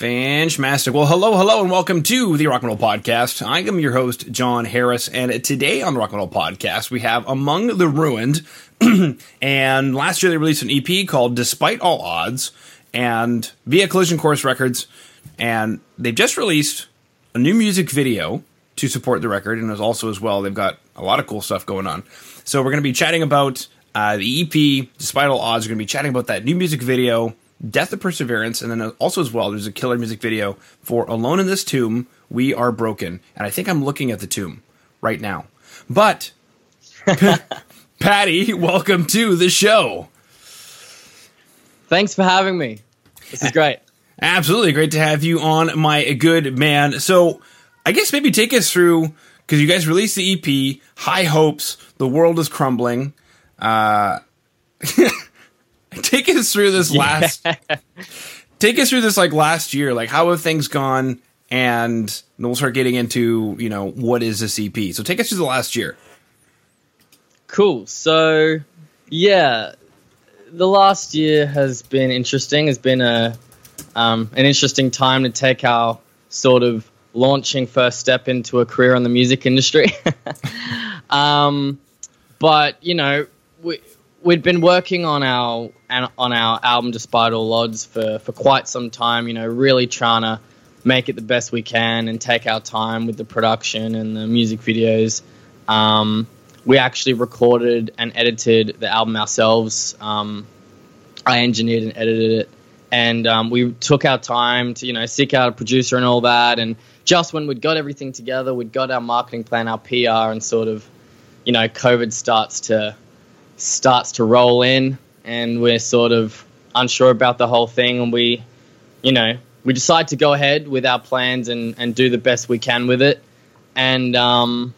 Fantastic. Well, hello, hello, and welcome to the Rock Metal Podcast. I am your host, Jon Harris, and today on the Rock Metal Podcast, we have Among the Ruined. and last year they released an EP called Despite All Odds, and via Collision Course Records, and they've just released a new music video to support the record, and also as well, they've got a lot of cool stuff going on. So we're going to be chatting about uh, the EP, Despite All Odds. We're going to be chatting about that new music video Death of Perseverance, and then also as well, there's a killer music video for Alone in This Tomb, We Are Broken. And I think I'm looking at the tomb right now. But, Paddy, welcome to the show. Thanks for having me. This is great. Absolutely great to have you on, my good man. So, I guess maybe take us through because you guys released the EP, High Hopes, The World is Crumbling. Uh, take us through this last take us through this like last year. Like how have things gone? And we'll start getting into you know what is a cp so take us through the last year. Cool. So yeah the last year has been interesting. It's been a um, an interesting time to take our sort of launching first step into a career in the music industry. Um, but you know we we'd been working on our on our album Despite All Odds for for quite some time. You know, really trying to make it the best we can and take our time with the production and the music videos. Um, we actually recorded and edited the album ourselves. Um, I engineered and edited it, and um, we took our time to you know seek out a producer and all that. And just when we'd got everything together, we'd got our marketing plan, our PR, and sort of you know COVID starts to starts to roll in and we're sort of unsure about the whole thing and we you know we decide to go ahead with our plans and, and do the best we can with it. And um,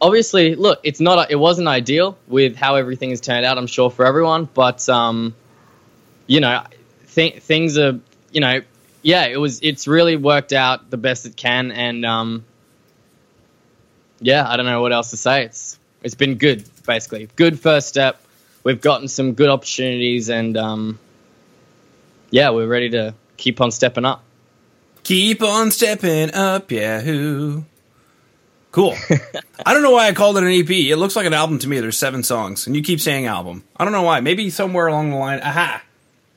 obviously look it's not it wasn't ideal with how everything has turned out i'm sure for everyone but um, you know th- things are you know yeah it was it's really worked out the best it can and um, yeah i don't know what else to say. It's it's been good basically. Good first step. We've gotten some good opportunities, and um, yeah, we're ready to keep on stepping up. Keep on stepping up, Yahoo. Cool. I don't know why I called it an EP. It looks like an album to me. There's seven songs, and you keep saying album. I don't know why. Maybe somewhere along the line. Aha!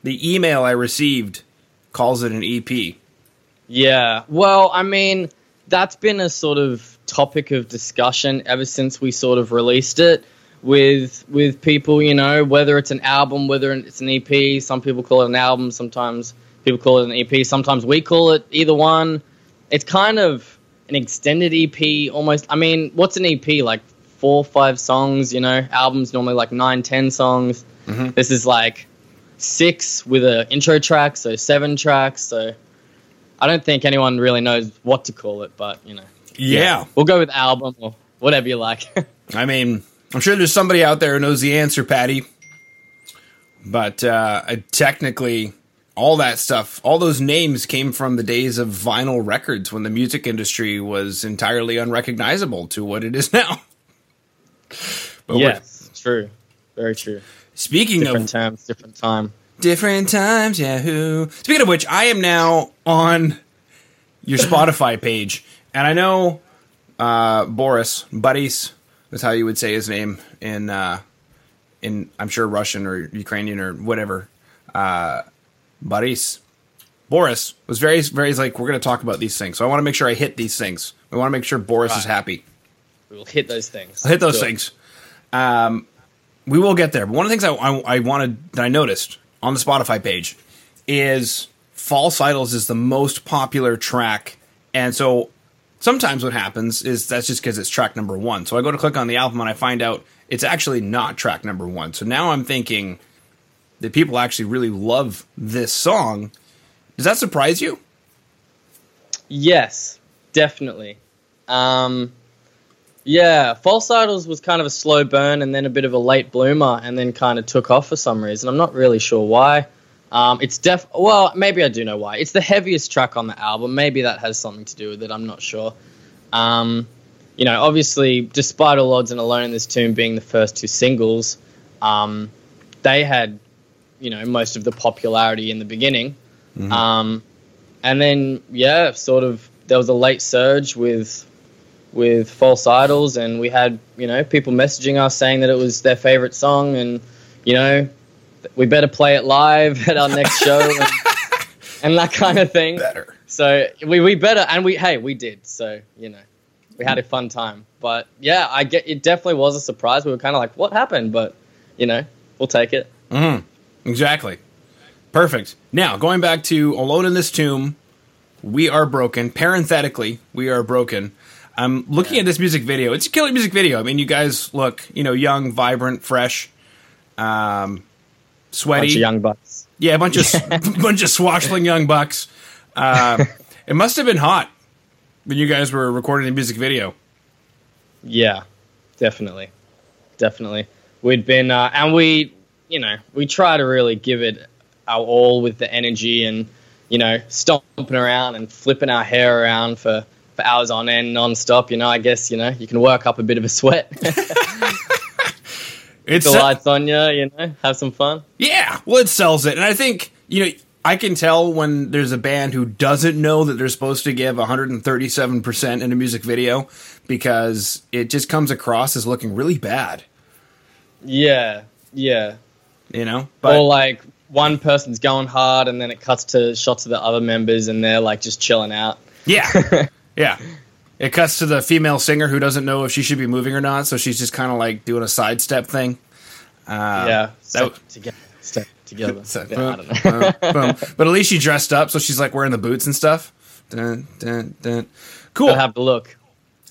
The email I received calls it an EP. Yeah. Well, I mean, that's been a sort of topic of discussion ever since we sort of released it with with people, you know, whether it's an album, whether it's an EP. Some people call it an album. Sometimes people call it an EP. Sometimes we call it either one. It's kind of an extended EP, almost. I mean, what's an EP like? Four, five songs. You know, albums normally like nine, ten songs. Mm-hmm. This is like six with an intro track, so seven tracks. So I don't think anyone really knows what to call it, but you know. Yeah. yeah. We'll go with album or whatever you like. I mean, I'm sure there's somebody out there who knows the answer, Paddy. But uh, technically, all that stuff, all those names came from the days of vinyl records when the music industry was entirely unrecognizable to what it is now. but yes, true. Very true. Speaking of. different of times, different time. Different times, Yahoo. Speaking of which, I am now on your Spotify page, and I know uh, Boris, Buddies, that's how you would say his name in uh, in I'm sure Russian or Ukrainian or whatever. Uh, Boris Boris was very very like we're going to talk about these things, so I want to make sure I hit these things. We want to make sure Boris right. is happy. We will hit those things. I'll hit those things. Um, we will get there. But one of the things I, I, I wanted that I noticed on the Spotify page is False Idols is the most popular track, and so Sometimes what happens is that's just because it's track number one. So I go to click on the album and I find out it's actually not track number one. So now I'm thinking that people actually really love this song. Does that surprise you? Yes, definitely. Um, yeah, False Idols was kind of a slow burn and then a bit of a late bloomer and then kind of took off for some reason. I'm not really sure why. Um, it's def. Well, maybe I do know why. It's the heaviest track on the album. Maybe that has something to do with it. I'm not sure. Um, you know, obviously, despite all odds and Alone in This Tomb being the first two singles, um, they had, you know, most of the popularity in the beginning. Mm-hmm. Um, and then yeah, sort of there was a late surge with with false idols, and we had you know people messaging us saying that it was their favorite song, and you know we better play it live at our next show, and, and that kind of thing. Better. So we, we better, and we hey we did. So you know we had a fun time. But yeah, I get it. Definitely was a surprise. We were kind of like, what happened? But you know, we'll take it. Mm-hmm. exactly. Perfect. Now going back to Alone in This Tomb, we are broken. Parenthetically, we are broken. I'm looking Yeah. at this music video. It's a killer music video. I mean, you guys look, you know, young, vibrant, fresh, um, sweaty. Young bucks. Yeah, a bunch of bunch of swashbuckling young bucks. Uh, it must have been hot when you guys were recording the music video. Yeah, definitely, definitely. We'd been, uh, and we, you know, we try to really give it our all with the energy and, you know, stomping around and flipping our hair around for, for hours on end, non-stop. You know, I guess you know you can work up a bit of a sweat. It's the lights on you, you know, have some fun. yeah, well, it sells it, and I think you know I can tell when there's a band who doesn't know that they're supposed to give 137 percent in a music video because it just comes across as looking really bad. Yeah, yeah. You know, but or like one person's going hard and then it cuts to shots of the other members and they're like just chilling out. Yeah. yeah. It cuts to the female singer who doesn't know if she should be moving or not, so she's just kind of like doing a sidestep thing. Uh, yeah, step that- together, step together. so- Yeah, know. boom, boom. But at least she dressed up, so she's like wearing the boots and stuff. Dun, dun, dun. Cool. Gotta have the look.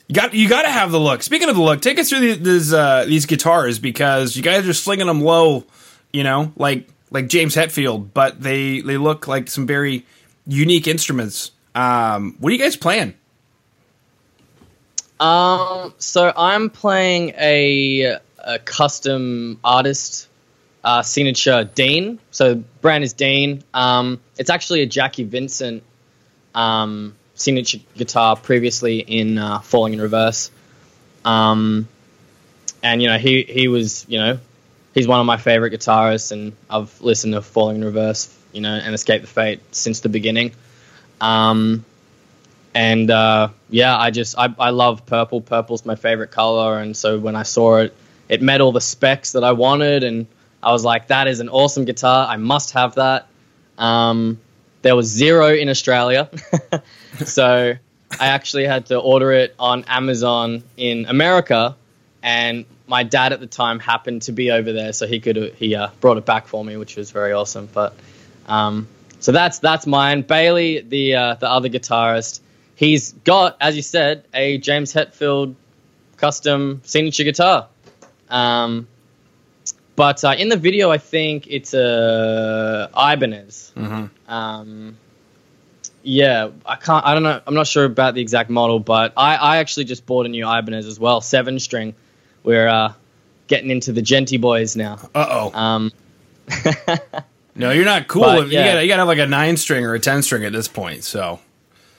You got you got to have the look. Speaking of the look, take us through the, these uh, these guitars because you guys are slinging them low, you know, like like James Hetfield, but they they look like some very unique instruments. Um, what are you guys playing? Um, so I'm playing a, a custom artist uh, signature Dean. So brand is Dean. Um, it's actually a Jacky Vincent um, signature guitar previously in uh, Falling in Reverse. Um, and you know he he was you know he's one of my favorite guitarists, and I've listened to Falling in Reverse, you know, and Escape the Fate since the beginning. Um, and uh, yeah, I just I, I love purple. Purple's my favorite color, and so when I saw it, it met all the specs that I wanted, and I was like, that is an awesome guitar. I must have that. Um, there was zero in Australia, so I actually had to order it on Amazon in America, and my dad at the time happened to be over there, so he could he uh, brought it back for me, which was very awesome. But um, so that's that's mine. Bailey, the uh, the other guitarist, he's got, as you said, a James Hetfield custom signature guitar. Um, but uh, in the video, I think it's a Ibanez. Mm-hmm. Um, yeah, I can't. I don't know. I'm not sure about the exact model, but I, I actually just bought a new Ibanez as well, seven string. We're uh, getting into the djenty boys now. Uh oh. Um, no, you're not cool. but, You gotta you gotta have like a nine string or a ten string at this point. So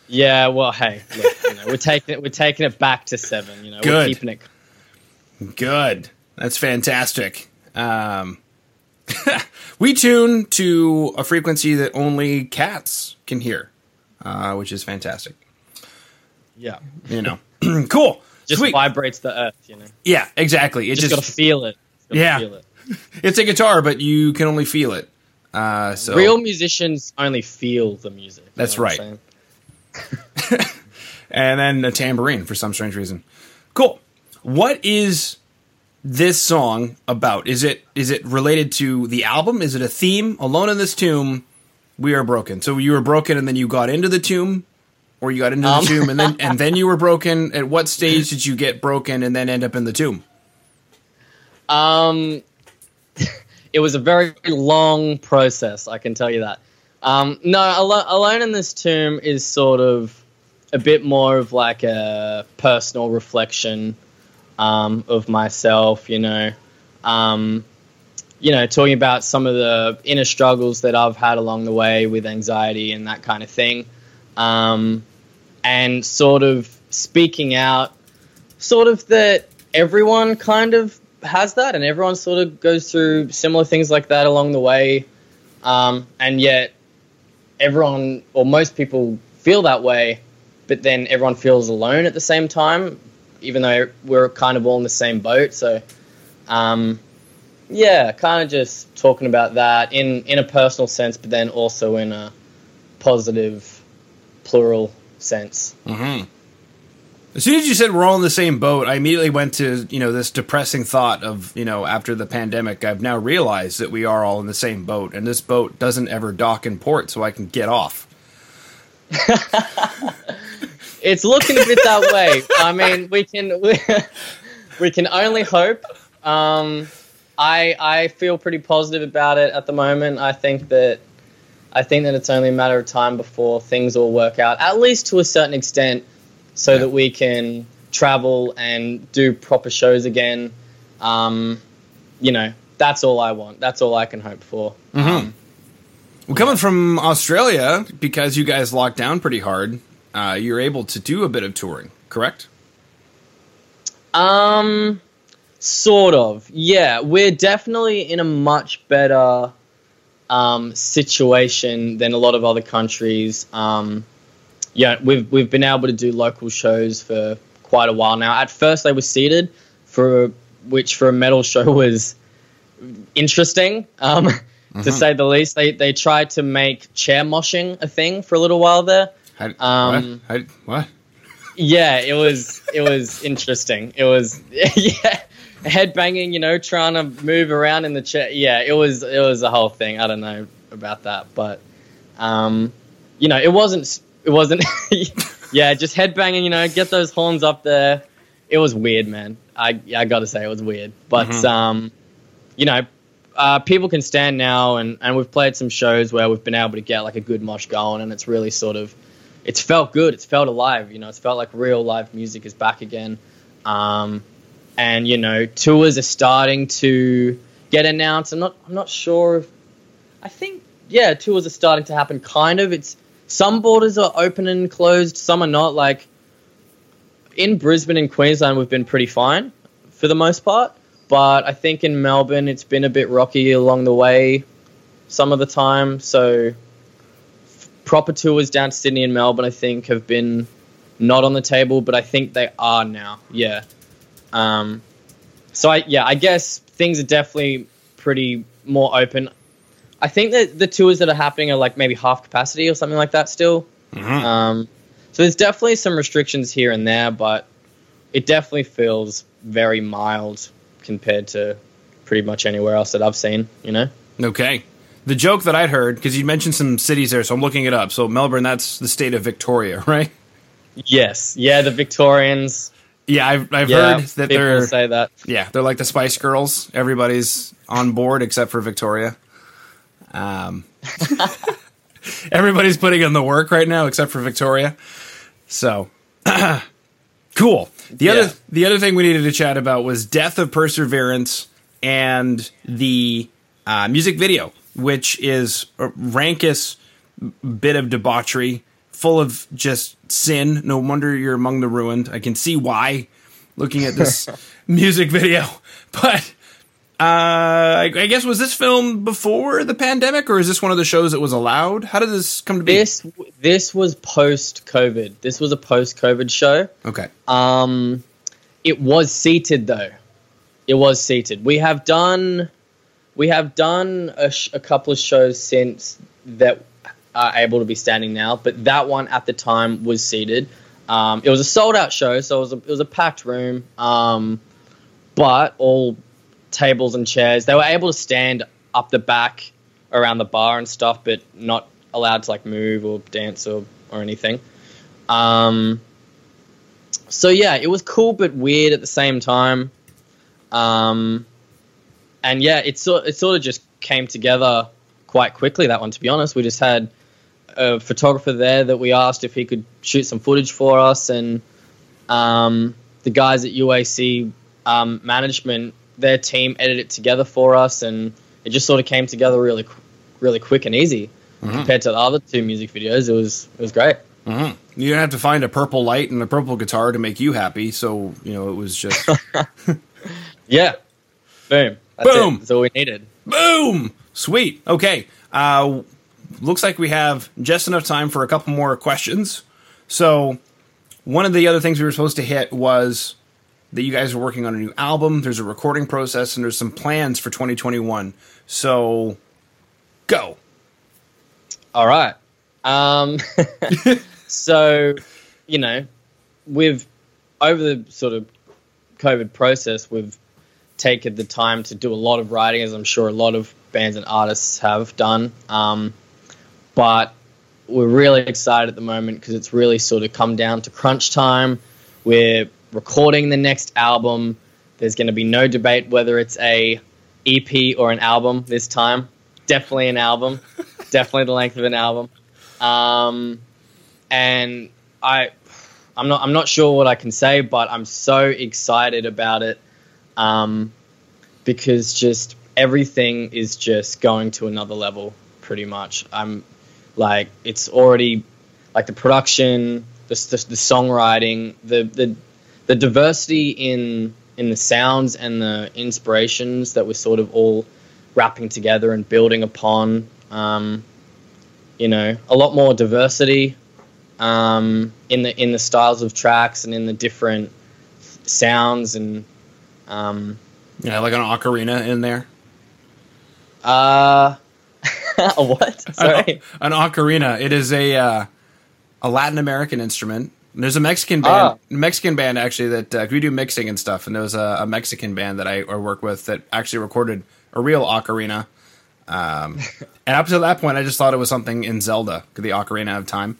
yeah, well, hey, look, you know, we're taking it. We're taking it back to seven. You know, Good. we're keeping it. good. That's fantastic. Um, we tune to a frequency that only cats can hear, uh, which is fantastic. Yeah, You know, cool. just Sweet. vibrates the earth. You know, Yeah, exactly. It just, just, gotta feel it. Gotta Yeah. feel it. it's a guitar, but you can only feel it. Uh, so Real musicians only feel the music. you That's know right. And then a tambourine for some strange reason. Cool. What is this song about? Is it is it related to the album? Is it a theme? Alone in this tomb, we are broken. So you were broken, and then you got into the tomb, or you got into the Um. tomb, and then and then you were broken. At what stage did you get broken, and then end up in the tomb? Um, it was a very long process. I can tell you that. Um, no, Alo- Alone in this tomb is sort of a bit more of like a personal reflection um, of myself. You know, um, you know, talking about some of the inner struggles that I've had along the way with anxiety and that kind of thing, um, and sort of speaking out, sort of that everyone kind of has that, and everyone sort of goes through similar things like that along the way, um, and yet everyone or most people feel that way, but then everyone feels alone at the same time, even though we're kind of all in the same boat. So, um, yeah, kind of just talking about that in in a personal sense, but then also in a positive, plural sense. Mm-hmm. As soon as you said we're all in the same boat, I immediately went to you know this depressing thought of you know after the pandemic, I've now realized that we are all in the same boat, and this boat doesn't ever dock in port, so I can get off. it's looking a bit that way. I mean, we can we, we can only hope. Um, I I feel pretty positive about it at the moment. I think that I think that it's only a matter of time before things all work out, at least to a certain extent, so yeah. that we can travel and do proper shows again. Um, you know, that's all I want. That's all I can hope for. Mm-hmm. Um, well, coming from Australia, because you guys locked down pretty hard, uh, you're able to do a bit of touring, correct? Um, Sort of, yeah. We're definitely in a much better um, situation than a lot of other countries. Um, yeah, we've we've been able to do local shows for quite a while now. At first, they were seated, for which for a metal show was interesting, um, mm-hmm. to say the least. They they tried to make chair moshing a thing for a little while there. How, um, what? How, what? Yeah, it was it was interesting. It was yeah head banging, you know, trying to move around in the chair. Yeah, it was it was a whole thing. I don't know about that, but um, you know, it wasn't it wasn't. yeah, just headbanging. you know, get those horns up there. It was weird, man. I I got to say it was weird, but mm-hmm. um, you know. Uh, people can stand now, and, and we've played some shows where we've been able to get like a good mosh going, and it's really sort of, it's felt good. It's felt alive. You know, it's felt like real live music is back again. Um, and you know tours are starting to get announced. I'm not I'm not sure. If, I think yeah, tours are starting to happen. Kind of. It's some borders are open and closed. Some are not. Like in Brisbane and Queensland, we've been pretty fine for the most part. But I think in Melbourne, it's been a bit rocky along the way some of the time. So proper tours down to Sydney and Melbourne, I think, have been not on the table, but I think they are now. Yeah. Um, so I yeah, I guess things are definitely pretty more open. I think that the tours that are happening are like maybe half capacity or something like that still. Mm-hmm. Um, so there's definitely some restrictions here and there, but it definitely feels very mild compared to pretty much anywhere else that I've seen. You know. Okay. The joke that I'd heard because you mentioned some cities there, so I'm looking it up. So Melbourne, that's the state of Victoria, right? Yes. Yeah, the Victorians. Yeah, I've, I've yeah, heard that they're say that. Yeah, they're like the Spice Girls. Everybody's on board except for Victoria. Um, everybody's putting in the work right now except for Victoria. So cool. The yeah. other the other thing we needed to chat about was Death of Perseverance and the uh, music video, which is a rankus bit of debauchery full of just sin. No wonder you're among the ruined. I can see why looking at this music video. But uh, I, I, guess was this film before the pandemic, or is this one of the shows that was allowed? How did this come to be? This this was post COVID. This was a post COVID show. Okay. Um, it was seated though. It was seated. We have done we have done a, sh- a couple of shows since that are able to be standing now, but that one at the time was seated. Um, it was a sold out show, so it was a, it was a packed room, um, but all tables and chairs. They were able to stand up the back around the bar and stuff, but not allowed to like move or dance or, or anything. Um, so yeah, it was cool but weird at the same time. Um, and yeah, it sort it sort of just came together quite quickly. That one, to be honest, we just had a photographer there that we asked if he could shoot some footage for us, and um, the guys at UAC um, management, their team edited it together for us, and it just sort of came together really, really quick and easy mm-hmm. compared to the other two music videos. It was it was great. Mm-hmm. You didn't have to find a purple light and a purple guitar to make you happy, so you know it was just yeah, boom, That's boom. It. That's all we needed. Boom, sweet. Okay. Uh, looks like we have just enough time for a couple more questions. So, one of the other things we were supposed to hit was that you guys are working on a new album. There's a recording process, and there's some plans for 2021. So, go. All right. Um, so, you know, we've over the sort of COVID process, we've taken the time to do a lot of writing, as I'm sure a lot of bands and artists have done. Um, but we're really excited at the moment because it's really sort of come down to crunch time. We're recording the next album. There's going to be no debate whether it's a EP or an album this time. Definitely an album. Definitely the length of an album. Um, and I, I'm not. I'm not sure what I can say, but I'm so excited about it um, because just everything is just going to another level. Pretty much, I'm like it's already like the production, the, the, the songwriting, the, the the diversity in in the sounds and the inspirations that we're sort of all wrapping together and building upon. Um, you know, a lot more diversity um, in the in the styles of tracks and in the different sounds and um, yeah, like an ocarina in there. Uh, a what? Sorry, an, an ocarina. It is a uh, a Latin American instrument. There's a Mexican band, ah. Mexican band actually that uh, we do mixing and stuff, and there was a, a Mexican band that I, I work with that actually recorded a real ocarina. Um, and up to that point, I just thought it was something in Zelda, the Ocarina of Time.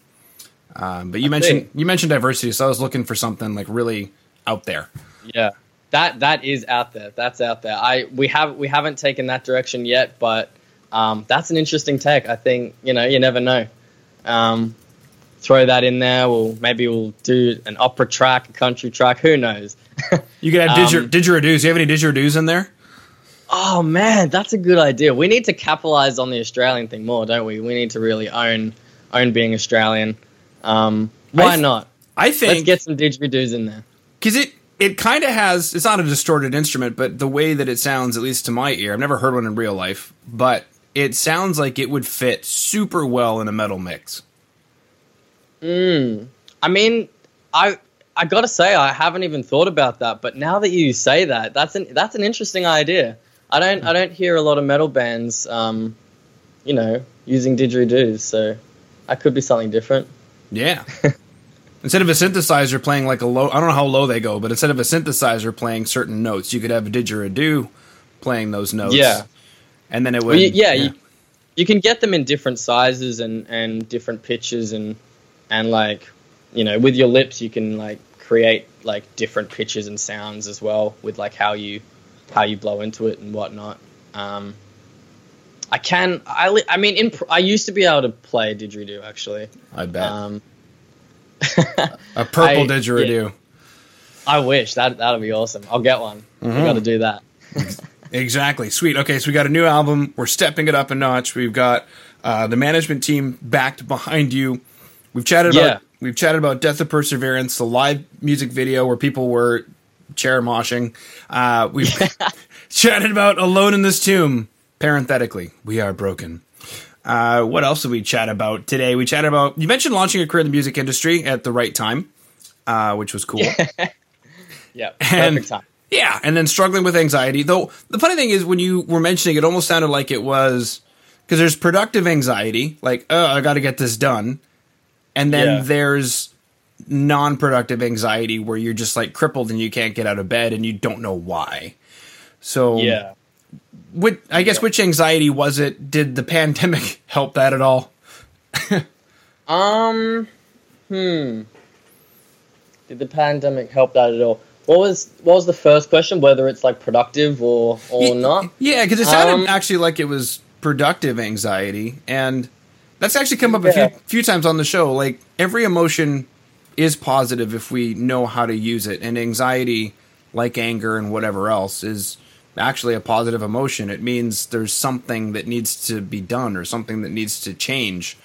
Um, but you I mentioned think. you mentioned diversity, so I was looking for something like really out there. Yeah, that that is out there. That's out there. I we have we haven't taken that direction yet, but um, that's an interesting take. I think you know you never know. Um, throw that in there. We'll maybe we'll do an opera track, a country track. Who knows? you could have diger, um, didgeridoos. Do you have any didgeridoos in there? Oh man, that's a good idea. We need to capitalize on the Australian thing more, don't we? We need to really own own being Australian. Um, why th- not? I think let's get some didgeridoos in there because it it kind of has. It's not a distorted instrument, but the way that it sounds, at least to my ear, I've never heard one in real life, but it sounds like it would fit super well in a metal mix. Hmm. I mean, I I gotta say I haven't even thought about that, but now that you say that, that's an that's an interesting idea. I don't I don't hear a lot of metal bands, um, you know, using didgeridoos, so that could be something different. Yeah. instead of a synthesizer playing like a low, I don't know how low they go, but instead of a synthesizer playing certain notes, you could have a didgeridoo playing those notes. Yeah. And then it would. Well, yeah, yeah. You, you can get them in different sizes and, and different pitches and and like you know with your lips you can like create like different pitches and sounds as well with like how you how you blow into it and whatnot. Um, I can I I mean in I used to be able to play didgeridoo actually. I bet. Um, a purple I, didgeridoo. Yeah, I wish that that'll be awesome. I'll get one. Mm-hmm. We got to do that. exactly. Sweet. Okay, so we got a new album. We're stepping it up a notch. We've got uh, the management team backed behind you. We've chatted about we've chatted about Death of Perseverance, the live music video where people were chair moshing. Uh, we've chatted about Alone in This Tomb. Parenthetically, we are broken. Uh, what else did we chat about today? We chatted about you mentioned launching a career in the music industry at the right time, uh, which was cool. yeah, perfect time. Yeah, and then struggling with anxiety. Though the funny thing is, when you were mentioning it, almost sounded like it was because there's productive anxiety, like oh, I got to get this done, and then yeah. there's non-productive anxiety where you're just like crippled and you can't get out of bed and you don't know why. So yeah, what I guess yeah. which anxiety was it? Did the pandemic help that at all? um, hmm. Did the pandemic help that at all? What was what was the first question? Whether it's like productive or or yeah, not? Yeah, because it sounded um, actually like it was productive anxiety, and that's actually come up yeah. a few few times on the show. Like every emotion is positive if we know how to use it, and anxiety, like anger and whatever else, is actually a positive emotion. It means there's something that needs to be done or something that needs to change.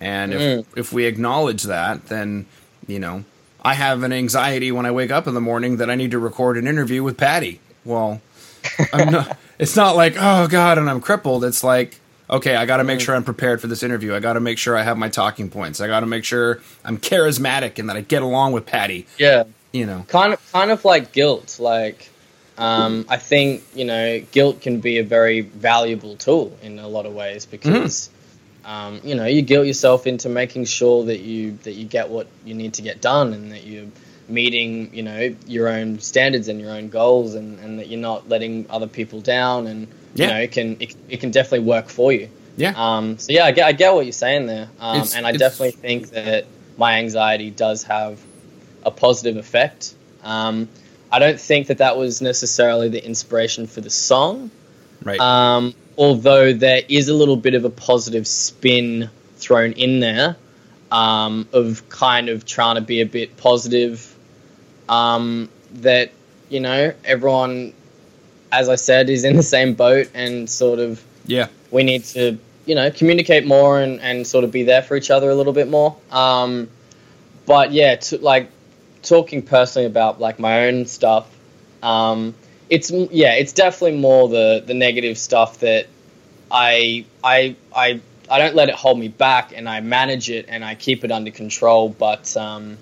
And if mm. if we acknowledge that, then you know, I have an anxiety when I wake up in the morning that I need to record an interview with Paddy. Well, not, it's not like oh god, and I'm crippled. It's like okay, I got to make sure I'm prepared for this interview. I got to make sure I have my talking points. I got to make sure I'm charismatic and that I get along with Paddy. Yeah, You know. kind of kind of like guilt. Like, um, I think you know, guilt can be a very valuable tool in a lot of ways because. Um, you know, you guilt yourself into making sure that you that you get what you need to get done, and that you're meeting, you know, your own standards and your own goals, and, and that you're not letting other people down, and Yeah. you know, it can it, it can definitely work for you. Yeah. Um, so yeah, I get, I get what you're saying there, um, and I definitely think that my anxiety does have a positive effect. Um, I don't think that that was necessarily the inspiration for the song, right. um, although there is a little bit of a positive spin thrown in there um, of kind of trying to be a bit positive. Um, that you know everyone, as I said, is in the same boat and sort of yeah. we need to you know communicate more and, and sort of be there for each other a little bit more. Um, but yeah to, like talking personally about like my own stuff um, it's yeah it's definitely more the the negative stuff that I I I I don't let it hold me back and I manage it and I keep it under control. But um,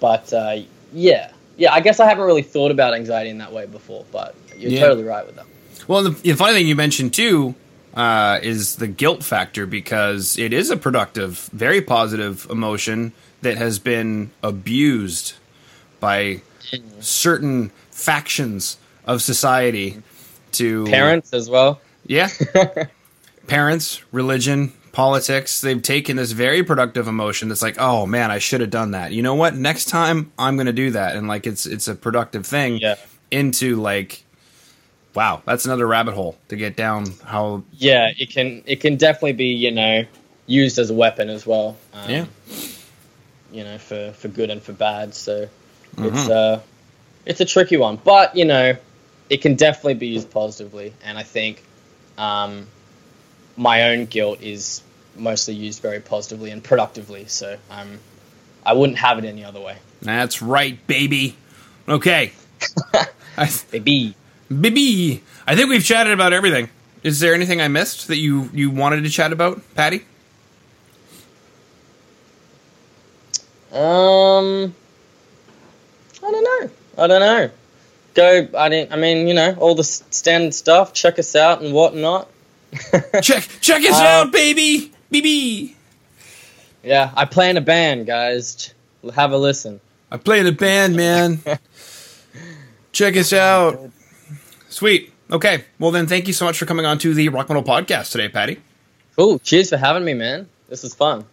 but uh, yeah. Yeah I guess I haven't really thought about anxiety in that way before but you're Yeah. totally right with that Well, the, the funny thing you mentioned too uh, is the guilt factor because it is a productive, very positive emotion that has been abused by certain factions of society to parents as well Yeah, parents, religion, politics. They've taken this very productive emotion that's like, oh man, I should have done that. You know what? Next time I'm going to do that, and like it's it's a productive thing. Yeah. Into like, wow, that's another rabbit hole to get down. How yeah, it can it can definitely be you know used as a weapon as well. Um, Yeah. You know, for for good and for bad. So Mm-hmm. it's uh it's a tricky one, but you know, it can definitely be used positively, and I think um, my own guilt is mostly used very positively and productively. So um, I wouldn't have it any other way. that's right, baby. Okay, I, Baby. Baby. I think we've chatted about everything. Is there anything I missed that you you wanted to chat about, Paddy? Um, I don't know. I don't know. Go. I didn't. I mean, you know, all the standard stuff. Check us out and whatnot. Check check us Uh, out, baby, baby. Yeah, I play in a band, guys. Have a listen. I play in a band, man. Check us out. Sweet. Okay. Well, then, thank you so much for coming on to the Rock Metal Podcast today, Paddy. Cool. Cheers for having me, man. This is fun.